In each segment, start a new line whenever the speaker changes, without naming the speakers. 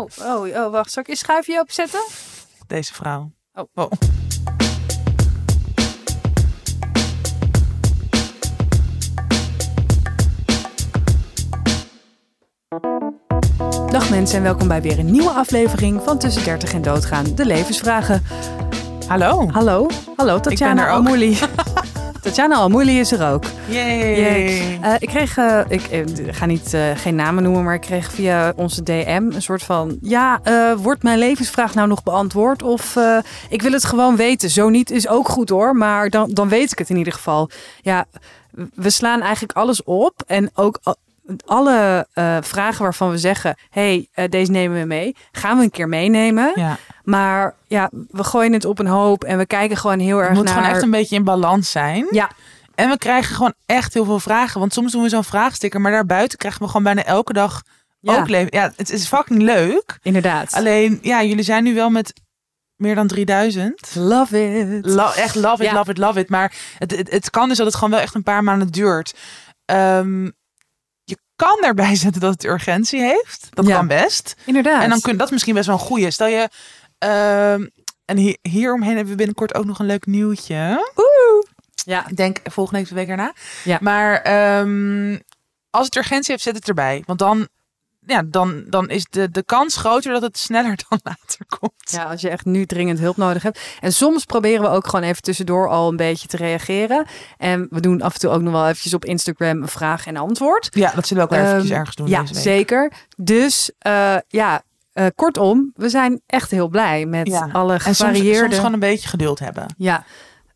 Oh, oh, oh, wacht. Zal ik je schuifje opzetten?
Deze vrouw.
Oh.
oh.
Dag mensen en welkom bij weer een nieuwe aflevering van Tussen 30 en Doodgaan, de levensvragen.
Hallo.
Hallo, hallo, Tatjana
ook.
Almouli. Tatjana Almouli is er ook.
Yay.
Yay. Eh, ik kreeg, eh, ik eh, ga niet, eh, geen namen noemen, maar ik kreeg via onze DM een soort van... Ja, eh, wordt mijn levensvraag nou nog beantwoord? Of eh, ik wil het gewoon weten. Zo niet is ook goed hoor, maar dan, dan weet ik het in ieder geval. Ja, we slaan eigenlijk alles op en ook... Alle eh, vragen waarvan we zeggen: hey, deze nemen we mee, gaan we een keer meenemen.
Ja.
Maar ja, we gooien het op een hoop en we kijken gewoon heel erg
Het moet
naar.
gewoon echt een beetje in balans zijn.
Ja,
En we krijgen gewoon echt heel veel vragen. Want soms doen we zo'n vraagsticker, maar daarbuiten krijgen we gewoon bijna elke dag
ja
ook leven. Ja, het is fucking leuk.
inderdaad.
Alleen, ja, jullie zijn nu wel met meer dan 3000.
Love it.
Lo- echt love it,
Ja.
love it, love it. Maar het, het, het kan dus dat het gewoon wel echt een paar maanden duurt. Ehm, je kan daarbij zetten dat het urgentie heeft. Dat
Ja.
kan best.
Inderdaad.
En dan kun dat is misschien best wel een goeie. Stel je... ehm, en hier, hieromheen hebben we binnenkort ook nog een leuk nieuwtje.
Ja,
Ik denk volgende week erna.
Ja.
Maar ehm, als het urgentie heeft, zet het erbij. Want dan, ja, dan, dan is de, de kans groter dat het sneller dan later komt.
ja, als je echt nu dringend hulp nodig hebt. En soms proberen we ook gewoon even tussendoor al een beetje te reageren. En we doen af en toe ook nog wel eventjes op Instagram een vraag en antwoord.
Ja, dat zullen we ook wel eventjes
Ehm,
ergens doen
Ja,
deze week.
zeker. Dus eh, ja, eh, kortom, we zijn echt heel blij met
Ja.
alle
En soms,
gevarieerde...
soms gewoon een beetje geduld hebben.
Ja,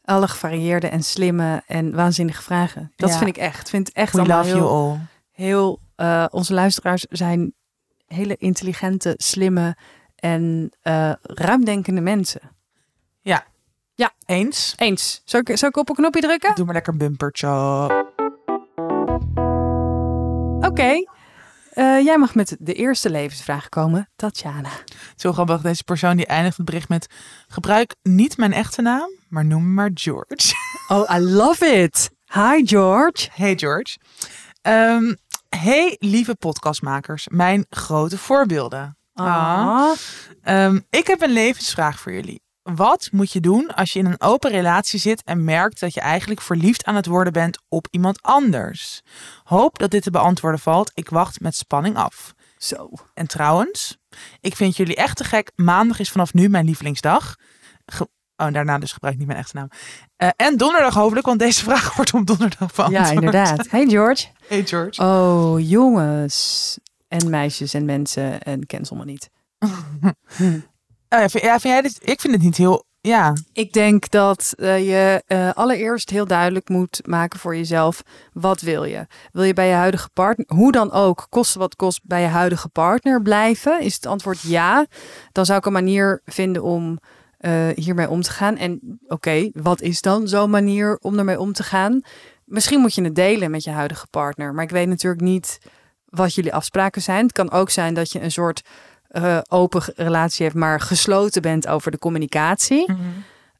alle gevarieerde en slimme en waanzinnige vragen. Dat
Ja.
vind ik echt. vind echt
We
allemaal
love
heel,
you all.
heel eh, onze luisteraars zijn hele intelligente, slimme en eh, ruimdenkende mensen.
Eens?
Eens. Zal ik, zal ik op een knopje drukken?
Doe maar lekker een bumpertje.
Oké. Eh, jij mag met de eerste levensvraag komen, Tatjana.
Zo grappig, deze persoon die eindigt het bericht met... Gebruik niet mijn echte naam, maar noem me maar George.
Oh, I love it. Hi George.
Hey George. Ehm, hey lieve podcastmakers, mijn grote voorbeelden.
Ah.
Ehm, ik heb een levensvraag voor jullie. Wat moet je doen als je in een open relatie zit en merkt dat je eigenlijk verliefd aan het worden bent op iemand anders? Hoop dat dit te beantwoorden valt. Ik wacht met spanning af.
Zo.
En trouwens, ik vind jullie echt te gek. Maandag is vanaf nu mijn lievelingsdag. Ge- oh, daarna dus gebruik ik niet mijn echte naam. Eh, en donderdag hopelijk, want deze vraag wordt op donderdag beantwoord.
Ja, inderdaad. Hey George.
Hey George.
Oh, jongens. En meisjes en mensen en ze allemaal niet.
Oh, ja, vind, vind jij dit? Ik vind het niet heel. Ja,
Ik denk dat eh, je eh, allereerst heel duidelijk moet maken voor jezelf. Wat wil je? Wil je bij je huidige partner, hoe dan ook, koste wat kost, bij je huidige partner blijven? Is het antwoord ja? Dan zou ik een manier vinden om eh, hiermee om te gaan. En oké, wat is dan zo'n manier om ermee om te gaan? Misschien moet je het delen met je huidige partner. Maar ik weet natuurlijk niet wat jullie afspraken zijn. Het kan ook zijn dat je een soort eh, open relatie hebt, maar gesloten bent over de communicatie.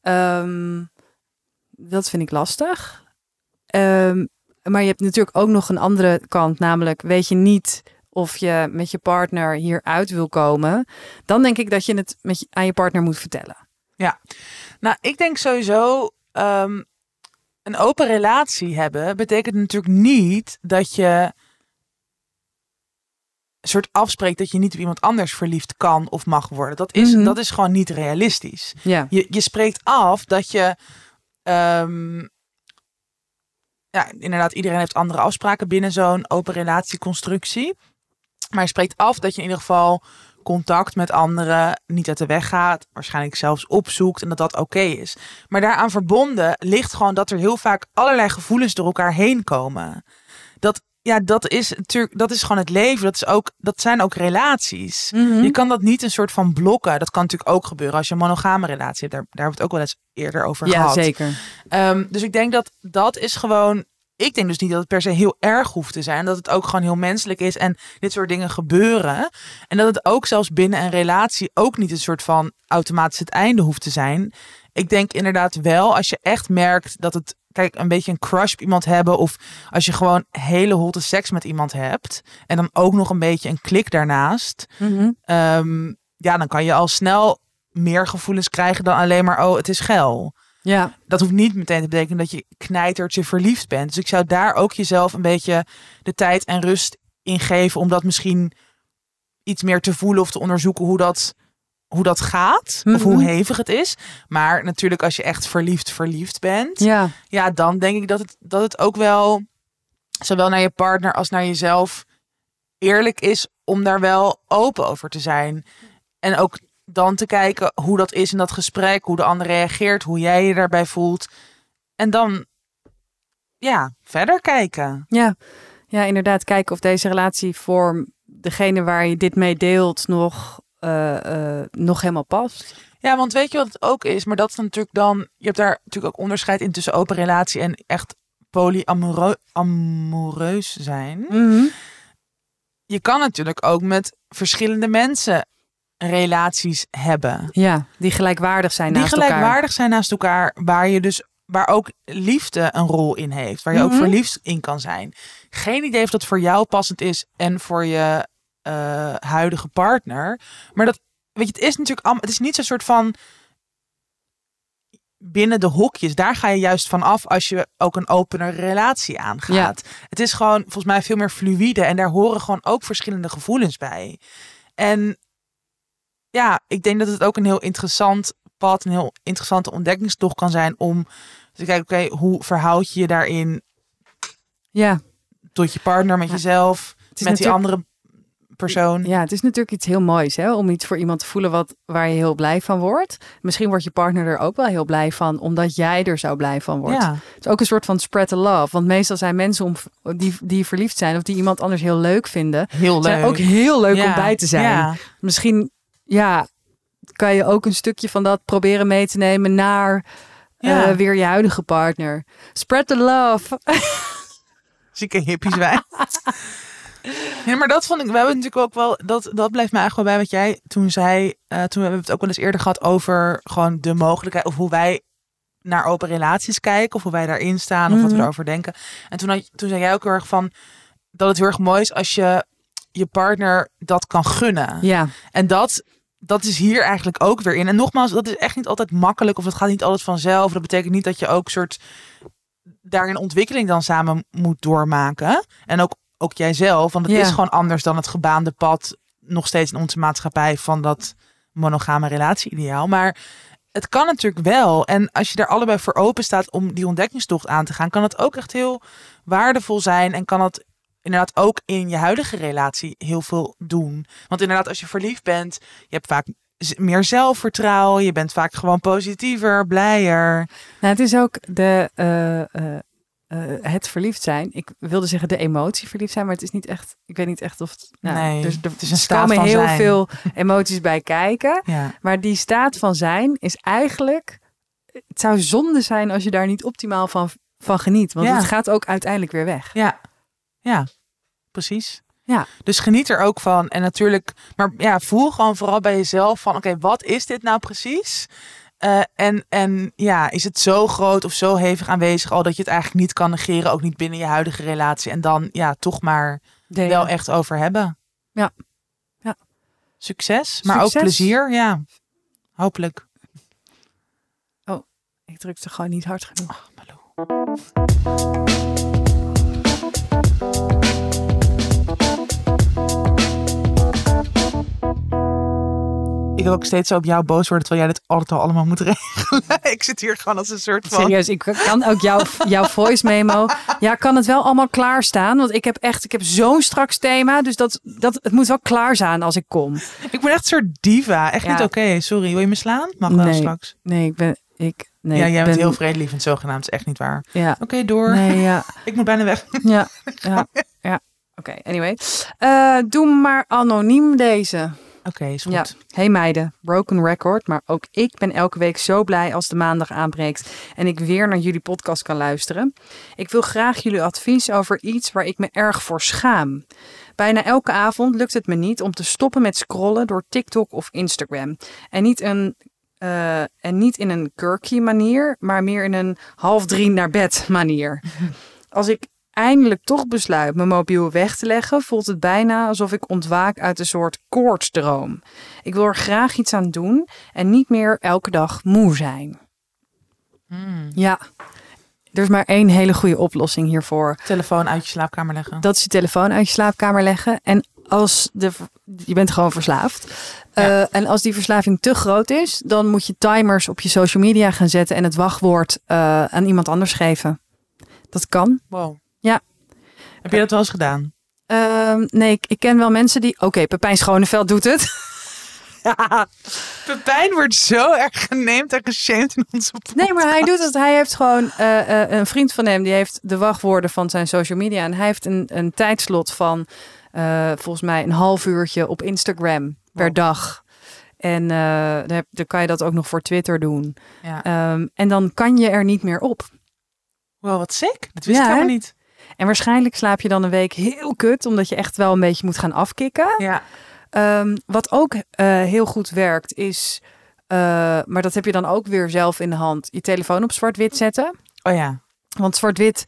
Ehm, dat vind ik lastig. Ehm, maar je hebt natuurlijk ook nog een andere kant, namelijk weet je niet of je met je partner hieruit wil komen. Dan denk ik dat je het met je, aan je partner moet vertellen.
nou, ik denk sowieso. ehm, een open relatie hebben betekent natuurlijk niet dat je. Soort afspreekt dat je niet op iemand anders verliefd kan of mag worden. Dat is,
Mhm.
dat is gewoon niet realistisch.
Ja,
Je, je spreekt af dat je. ehm, ja, inderdaad, iedereen heeft andere afspraken binnen zo'n open relatieconstructie. Maar je spreekt af dat je in ieder geval contact met anderen niet uit de weg gaat. Waarschijnlijk zelfs opzoekt en dat dat oké is. Maar daaraan verbonden ligt gewoon dat er heel vaak allerlei gevoelens door elkaar heen komen. Dat, ja, dat is natuurlijk, dat is gewoon het leven. Dat, is ook, dat zijn ook relaties.
Mhm.
Je kan dat niet een soort van blokken. Dat kan natuurlijk ook gebeuren als je een monogame relatie hebt. Daar, daar hebben we het ook wel eens eerder over
ja
gehad.
zeker.
Ehm, dus ik denk dat dat is gewoon. Ik denk dus niet dat het per se heel erg hoeft te zijn. Dat het ook gewoon heel menselijk is en dit soort dingen gebeuren. En dat het ook zelfs binnen een relatie ook niet een soort van automatisch het einde hoeft te zijn. Ik denk inderdaad wel, als je echt merkt dat het kijk, een beetje een crush op iemand hebben. Of als je gewoon hele hotte seks met iemand hebt. En dan ook nog een beetje een klik daarnaast.
Mhm.
ehm, ja, dan kan je al snel meer gevoelens krijgen dan alleen maar, oh, het is geil.
Ja,
Dat hoeft niet meteen te betekenen dat je knijtertje verliefd bent. Dus ik zou daar ook jezelf een beetje de tijd en rust in geven. Om dat misschien iets meer te voelen of te onderzoeken hoe dat, hoe dat gaat. Of hoe
Mhm.
hevig het is. Maar natuurlijk als je echt verliefd verliefd bent.
ja,
Ja, dan denk ik dat het, dat het ook wel, zowel naar je partner als naar jezelf, eerlijk is om daar wel open over te zijn. En ook dan te kijken hoe dat is in dat gesprek, hoe de ander reageert, hoe jij je daarbij voelt. En dan, ja, verder kijken.
ja. Ja, inderdaad. Kijken of deze relatievorm degene waar je dit mee deelt nog, eh, eh, nog helemaal past.
Ja, want weet je wat het ook is? Maar dat is natuurlijk dan, je hebt daar natuurlijk ook onderscheid in tussen open relatie en echt polyamoreus zijn.
Mhm.
je kan natuurlijk ook met verschillende mensen relaties hebben.
Ja, die gelijkwaardig zijn
Die
naast
gelijkwaardig
elkaar.
zijn naast elkaar, waar je dus waar ook liefde een rol in heeft, waar je ook
Mhm.
verliefd in kan zijn. Geen idee of dat voor jou passend is en voor je eh, huidige partner, maar dat weet je, het is natuurlijk allemaal, het is niet zo'n soort van binnen de hokjes. Daar ga je juist van af als je ook een openere relatie aangaat. Het is gewoon volgens mij veel meer fluïde en daar horen gewoon ook verschillende gevoelens bij. En ja, ik denk dat het ook een heel interessant pad, een heel interessante ontdekkingstocht kan zijn om te kijken, oké, hoe verhoud je je daarin
Ja,
tot je partner, met
Ja.
jezelf, met die andere persoon?
Ja, het is natuurlijk iets heel moois hè? om iets voor iemand te voelen wat, waar je heel blij van wordt. Misschien wordt je partner er ook wel heel blij van, omdat jij er zo blij van wordt.
Ja,
Het is ook een soort van spread the love. Want meestal zijn mensen om, die, die verliefd zijn of die iemand anders heel leuk vinden,
heel leuk.
zijn ook heel leuk
Ja,
om bij te zijn.
Ja,
Misschien, ja, kan je ook een stukje van dat proberen mee te nemen naar eh, weer je huidige partner. Spread the love.
zieke hippies wij. Ja, maar dat vond ik, we hebben natuurlijk ook wel, dat, dat blijft me eigenlijk wel bij wat jij toen zei. eh, toen hebben we het ook wel eens eerder gehad over gewoon de mogelijkheid, of hoe wij naar open relaties kijken, of hoe wij daarin staan, of wat we
Mhm.
erover denken. En toen, had, toen zei jij ook heel erg van, dat het heel erg mooi is als je je partner dat kan gunnen.
Ja,
En dat, dat is hier eigenlijk ook weer in. En nogmaals, dat is echt niet altijd makkelijk of het gaat niet altijd vanzelf. Dat betekent niet dat je ook soort daar een ontwikkeling dan samen moet doormaken. En ook, ook jijzelf, want het
Ja.
is gewoon anders dan het gebaande pad nog steeds in onze maatschappij van dat monogame relatie-ideaal. Maar het kan natuurlijk wel. En als je daar allebei voor open staat om die ontdekkingstocht aan te gaan, kan het ook echt heel waardevol zijn. En kan het inderdaad ook in je huidige relatie heel veel doen. Want inderdaad, als je verliefd bent, je hebt vaak meer zelfvertrouwen. Je bent vaak gewoon positiever, blijer.
nou, het is ook de, eh, eh, eh, het verliefd zijn. Ik wilde zeggen de emotie verliefd zijn, maar het is niet echt. Ik weet niet echt of het. Nou,
Nee,
dus er,
het is een
er
staat
komen
van
heel
zijn.
veel emoties bij kijken.
Ja,
Maar die staat van zijn is eigenlijk. Het zou zonde zijn als je daar niet optimaal van, van geniet. Want
Ja.
het gaat ook uiteindelijk weer weg.
ja, ja, precies.
Ja.
Dus geniet er ook van. En natuurlijk, maar ja, voel gewoon vooral bij jezelf van, oké, wat is dit nou precies? Eh, en, en ja, is het zo groot of zo hevig aanwezig al dat je het eigenlijk niet kan negeren, ook niet binnen je huidige relatie. En dan ja, toch maar
Delen.
wel echt over hebben.
Ja. Ja.
Succes, maar ook plezier, ja. Hopelijk.
Ik druk ze gewoon niet hard genoeg.
Malou. Ik wil ook steeds zo op jou boos worden, terwijl jij dit altijd al allemaal moet regelen. ik zit hier gewoon als een soort van...
Serieus, ik kan ook jouw, jouw voice memo. Ja, kan het wel allemaal klaarstaan? Want ik heb echt, ik heb zo'n straks thema. Dus dat, dat, het moet wel klaar zijn als ik kom.
Ik ben echt een soort diva. Echt
Ja.
niet oké. Sorry, wil je me slaan? Mag wel
Nee.
straks.
Nee, ik ben, ik, nee,
ja, jij
ben,
bent heel vredelievend zogenaamd. is echt niet waar.
Ja,
Oké, door.
nee, ja,
Ik moet bijna weg.
ja, ja, ja. Oké, anyway. Eh, doe maar anoniem deze.
Oké, is goed.
Ja. Hey meiden, broken record, maar ook ik ben elke week zo blij als de maandag aanbreekt en ik weer naar jullie podcast kan luisteren. Ik wil graag jullie advies over iets waar ik me erg voor schaam. Bijna elke avond lukt het me niet om te stoppen met scrollen door TikTok of Instagram en niet een Eh, en niet in een quirky manier, maar meer in een half drie naar bed manier. Als ik eindelijk toch besluit mijn mobiel weg te leggen, voelt het bijna alsof ik ontwaak uit een soort koortsdroom. Ik wil er graag iets aan doen en niet meer elke dag moe zijn.
Hmm.
Ja, er is maar één hele goede oplossing hiervoor.
Telefoon uit je slaapkamer leggen.
Dat is je telefoon uit je slaapkamer leggen. En als de, je bent gewoon verslaafd.
Ja.
Eh, en als die verslaving te groot is, dan moet je timers op je social media gaan zetten en het wachtwoord eh, aan iemand anders geven. Dat kan.
Wow.
Ja.
Heb je dat wel eens gedaan?
Ehm, nee, ik, ik ken wel mensen die. Oké, Pepijn Schoneveld doet het. ja.
Pepijn wordt zo erg geneemd en geshamed in onze podcast.
Nee, maar hij doet het. Hij heeft gewoon eh, eh, een vriend van hem die heeft de wachtwoorden van zijn social media. En hij heeft een, een tijdslot van eh, volgens mij een half uurtje op Instagram per
Wow.
dag. En eh, dan, kan je dat ook nog voor Twitter doen.
Ja.
Ehm, en dan kan je er niet meer op.
Wow, wat sick. Dat wist
Ja,
ik helemaal niet.
En waarschijnlijk slaap je dan een week heel kut, omdat je echt wel een beetje moet gaan afkicken.
Ja.
Ehm, wat ook eh, heel goed werkt is, eh, maar dat heb je dan ook weer zelf in de hand, je telefoon op zwart-wit zetten.
Oh ja.
Want zwart-wit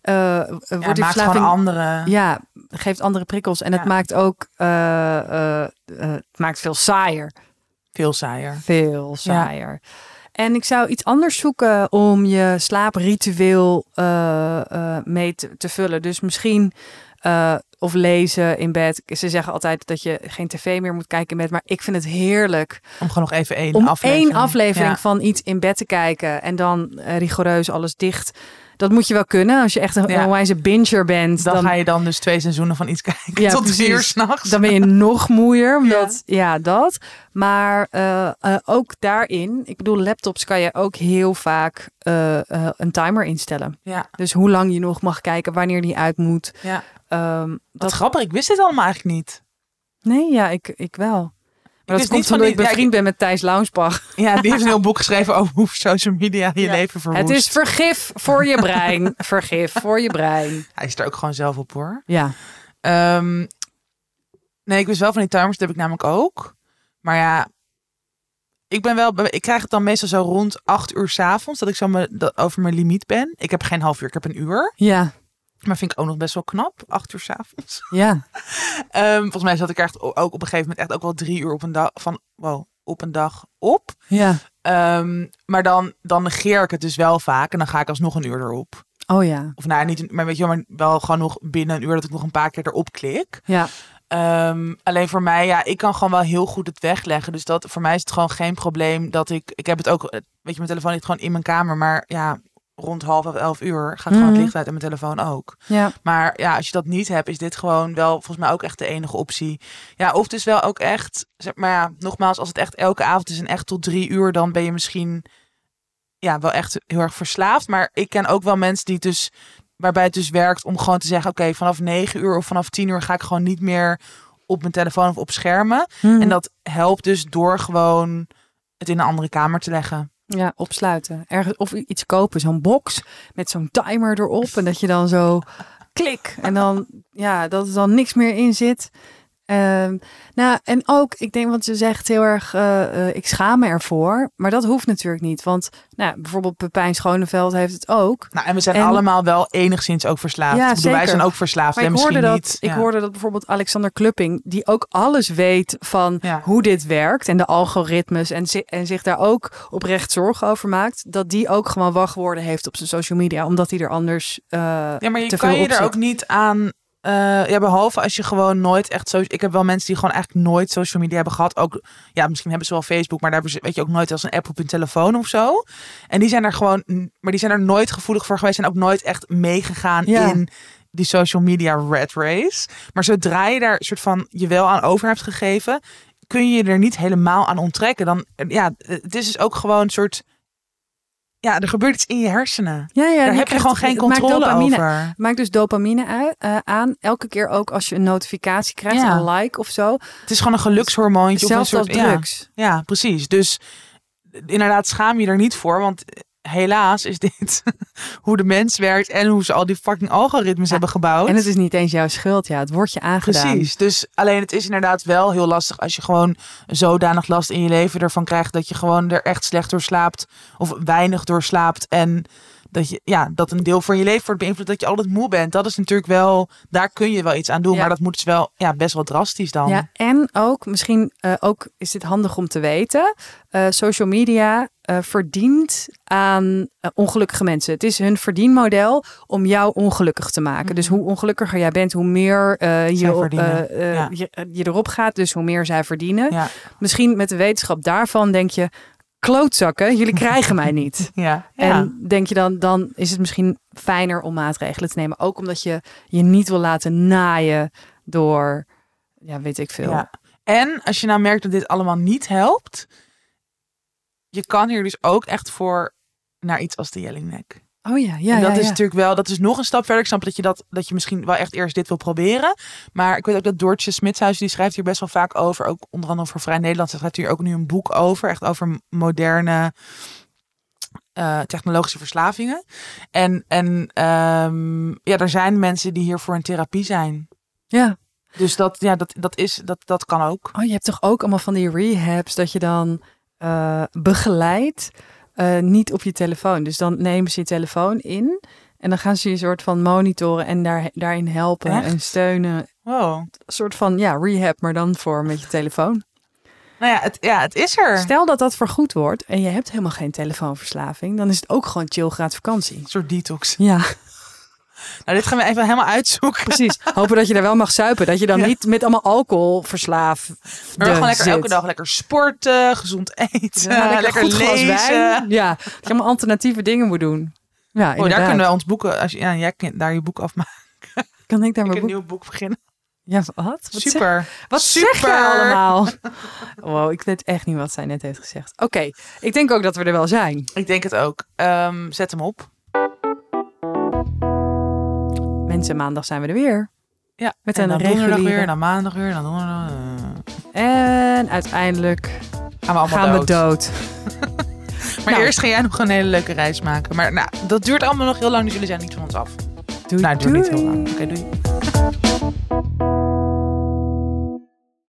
eh,
ja
wordt die verslaving...
andere...
Ja, geeft andere prikkels. En het maakt ook het maakt veel saaier.
Veel saaier.
Veel saaier. En ik zou iets anders zoeken om je slaapritueel eh, eh, mee te, te vullen. Dus misschien eh, of lezen in bed. Ze zeggen altijd dat je geen tv meer moet kijken in bed. Maar ik vind het heerlijk
Om gewoon nog even één
om
aflevering.
één aflevering
Ja.
van iets in bed te kijken. En dan rigoureus alles dicht. Dat moet je wel kunnen. Als je echt een
Ja.
binger bent.
Dan,
Dan,
ga je dan dus twee seizoenen van iets kijken
Ja,
tot
precies.
s'nachts.
dan ben je nog moeier. Omdat, ja. dat. Maar eh, eh, ook daarin, ik bedoel, laptops kan je ook heel vaak eh, een timer instellen.
Ja,
Dus hoe lang je nog mag kijken, wanneer die uit moet.
ja.
Ehm,
Wat
dat,
grappig. Ik wist dit allemaal eigenlijk niet.
nee, ja, ik, ik wel. Maar dat
niet
komt
van
omdat ik
ja,
bevriend ben met Thijs Launsbach.
Ja, die heeft een heel boek geschreven over hoe social media je
Ja.
leven verwoest.
Het is vergif voor je brein. vergif voor je brein.
Hij is er ook gewoon zelf op hoor.
Ja.
Ehm, nee, ik wist wel van die timers, dat heb ik namelijk ook. Maar ja, ik ben wel, ik krijg het dan meestal zo rond acht uur s'avonds dat ik zo me, dat over mijn limiet ben. Ik heb geen half uur, ik heb een uur.
Ja.
Maar vind ik ook nog best wel knap, acht uur s'avonds.
Ja.
Ehm volgens mij zat ik echt ook op een gegeven moment echt ook wel drie uur op een dag van, wow, op een dag op.
Ja.
Ehm, maar dan, dan negeer ik het dus wel vaak en dan ga ik alsnog een uur erop.
Oh ja.
Of nou, niet, maar weet je wel, maar wel gewoon nog binnen een uur dat ik nog een paar keer erop klik.
Ja.
Ehm, alleen voor mij, ja, ik kan gewoon wel heel goed het wegleggen. Dus dat voor mij is het gewoon geen probleem dat ik. Ik heb het ook, eh, weet je, mijn telefoon ligt gewoon in mijn kamer. Maar ja, rond half of elf uur gaat gewoon
Mhm.
het licht uit en mijn telefoon ook.
Ja.
Maar ja, als je dat niet hebt, is dit gewoon wel volgens mij ook echt de enige optie. Ja, of dus wel ook echt. Zeg maar ja, nogmaals, als het echt elke avond is en echt tot drie uur, dan ben je misschien ja, wel echt heel erg verslaafd. Maar ik ken ook wel mensen die dus waarbij het dus werkt om gewoon te zeggen: oké, vanaf negen uur of vanaf tien uur ga ik gewoon niet meer op mijn telefoon of op schermen.
Hm.
En dat helpt dus door gewoon het in een andere kamer te leggen.
Ja, opsluiten. Ergens, of iets kopen, zo'n box met zo'n timer erop. En dat je dan zo klik. En dan, ja, dat er dan niks meer in zit. Ehm, nou, en ook, ik denk wat ze zegt heel erg, eh, eh, ik schaam me ervoor. Maar dat hoeft natuurlijk niet. Want nou, bijvoorbeeld Pepijn Schoneveld heeft het ook.
Nou, en we zijn
En-
allemaal wel enigszins ook verslaafd.
Ja,
bedoel, wij zijn ook verslaafd.
Maar
en
ik hoorde, dat,
niet.
ik
ja.
hoorde dat bijvoorbeeld Alexander Klupping, die ook alles weet van
Ja.
hoe dit werkt en de algoritmes en, zi- en zich daar ook oprecht zorgen over maakt, dat die ook gewoon wachtwoorden heeft op zijn social media, omdat hij er anders eh,
Ja, maar je kan je er ook niet aan. Eh, ja, behalve als je gewoon nooit echt zo. Ik heb wel mensen die gewoon eigenlijk nooit social media hebben gehad. Ook, ja, misschien hebben ze wel Facebook, maar daar hebben ze, weet je, ook nooit als een app op hun telefoon of zo. En die zijn er gewoon, maar die zijn er nooit gevoelig voor geweest en ook nooit echt meegegaan
Ja.
in die social media red race. Maar zodra je daar een soort van je wel aan over hebt gegeven, kun je je er niet helemaal aan onttrekken. Dan, ja, het is dus ook gewoon een soort. Ja, er gebeurt iets in je hersenen.
Ja, ja,
Daar heb je
krijgt-
gewoon geen
maakt
controle
dopamine.
over.
Maakt dus dopamine uit, eh, aan. Elke keer ook als je een notificatie krijgt,
Ja.
een like of zo.
Het is gewoon een gelukshormoontje. Of een
Zelfs als
soort, ja.
drugs.
Ja, precies. Dus inderdaad, schaam je er niet voor. Want helaas is dit hoe de mens werkt en hoe ze al die fucking algoritmes
Ja,
hebben gebouwd.
En het is niet eens jouw schuld. Ja, het wordt je aangedaan.
Precies. Dus alleen het is inderdaad wel heel lastig als je gewoon zodanig last in je leven ervan krijgt dat je gewoon er echt slecht door slaapt of weinig door slaapt en dat je ja dat een deel van je leven wordt beïnvloed dat je altijd moe bent. Dat is natuurlijk wel daar kun je wel iets aan doen,
Ja.
maar dat moet dus wel ja best wel drastisch dan.
Ja, en ook, misschien eh, ook is dit handig om te weten. eh, social media eh, verdient aan ongelukkige mensen. Het is hun verdienmodel om jou ongelukkig te maken. Dus hoe ongelukkiger jij bent, hoe meer je,
Mhm. Ja.
je, je erop gaat. Dus hoe meer zij verdienen.
Ja.
Misschien met de wetenschap daarvan denk je... Klootzakken, jullie krijgen mij niet.
Ja. ja.
En denk je dan, dan is het misschien fijner om maatregelen te nemen. Ook omdat je je niet wil laten naaien door, ja, weet ik veel.
Ja. En als je nou merkt dat dit allemaal niet helpt, je kan hier dus ook echt voor naar iets als de Jellingnek.
Oh ja, ja,
en dat
ja,
is
ja.
natuurlijk wel, dat is nog een stap verder. Ik snap dat je dat, dat je misschien wel echt eerst dit wil proberen. Maar ik weet ook dat Doortje Smitshuis, die schrijft hier best wel vaak over. Ook onder andere voor Vrij Nederland. Ze schrijft hier ook nu een boek over. Echt over moderne eh, technologische verslavingen. En, en ehm, ja, er zijn mensen die hier voor een therapie zijn.
Ja.
Dus dat, ja, dat, dat, is, dat, dat kan ook.
Oh, je hebt toch ook allemaal van die rehabs dat je dan eh begeleidt, eh, niet op je telefoon. Dus dan nemen ze je telefoon in en dan gaan ze je een soort van monitoren en daar, daarin helpen
Echt?
en steunen.
Wow.
Een soort van, ja, rehab, maar dan voor met je telefoon.
Nou ja, het, ja, het is er.
Stel dat dat vergoed wordt en je hebt helemaal geen telefoonverslaving, dan is het ook gewoon chill gratis vakantie.
Een soort detox.
Ja,
Nou, dit gaan we even helemaal uitzoeken.
precies. Hopen dat je er wel mag suipen. Dat je dan
Ja.
niet met allemaal alcohol verslaafd
Maar we gaan lekker
zit.
elke dag lekker sporten, gezond eten,
Ja,
lekker,
lekker, goed glas
lezen.
wijn. Ja, dat je allemaal alternatieve dingen moet doen. Ja,
Oh, daar kunnen we ons boeken, als je, ja, jij kunt daar je boek afmaken.
Kan ik daar
Ik
mijn
een
boek...
nieuw boek beginnen.
Ja, wat? Wat Zeg,
Super.
wat
Super.
zeg je allemaal? Wow, ik weet echt niet wat zij net heeft gezegd. Oké, ik denk ook dat we er wel zijn.
Ik denk het ook. Ehm, zet hem op.
Mensen, maandag zijn we er weer.
Ja.
Met
en
een
dan donderdag
reguliere-
weer, dan maandag weer, dan donderdag. eh,
En uiteindelijk
gaan we allemaal
gaan
dood.
we dood.
Maar
Nou.
eerst ga jij nog een hele leuke reis maken. Maar nou, dat duurt allemaal nog heel lang, dus jullie zijn niet van ons af.
Doei,
nou, het duurt niet heel lang. Oké, doei.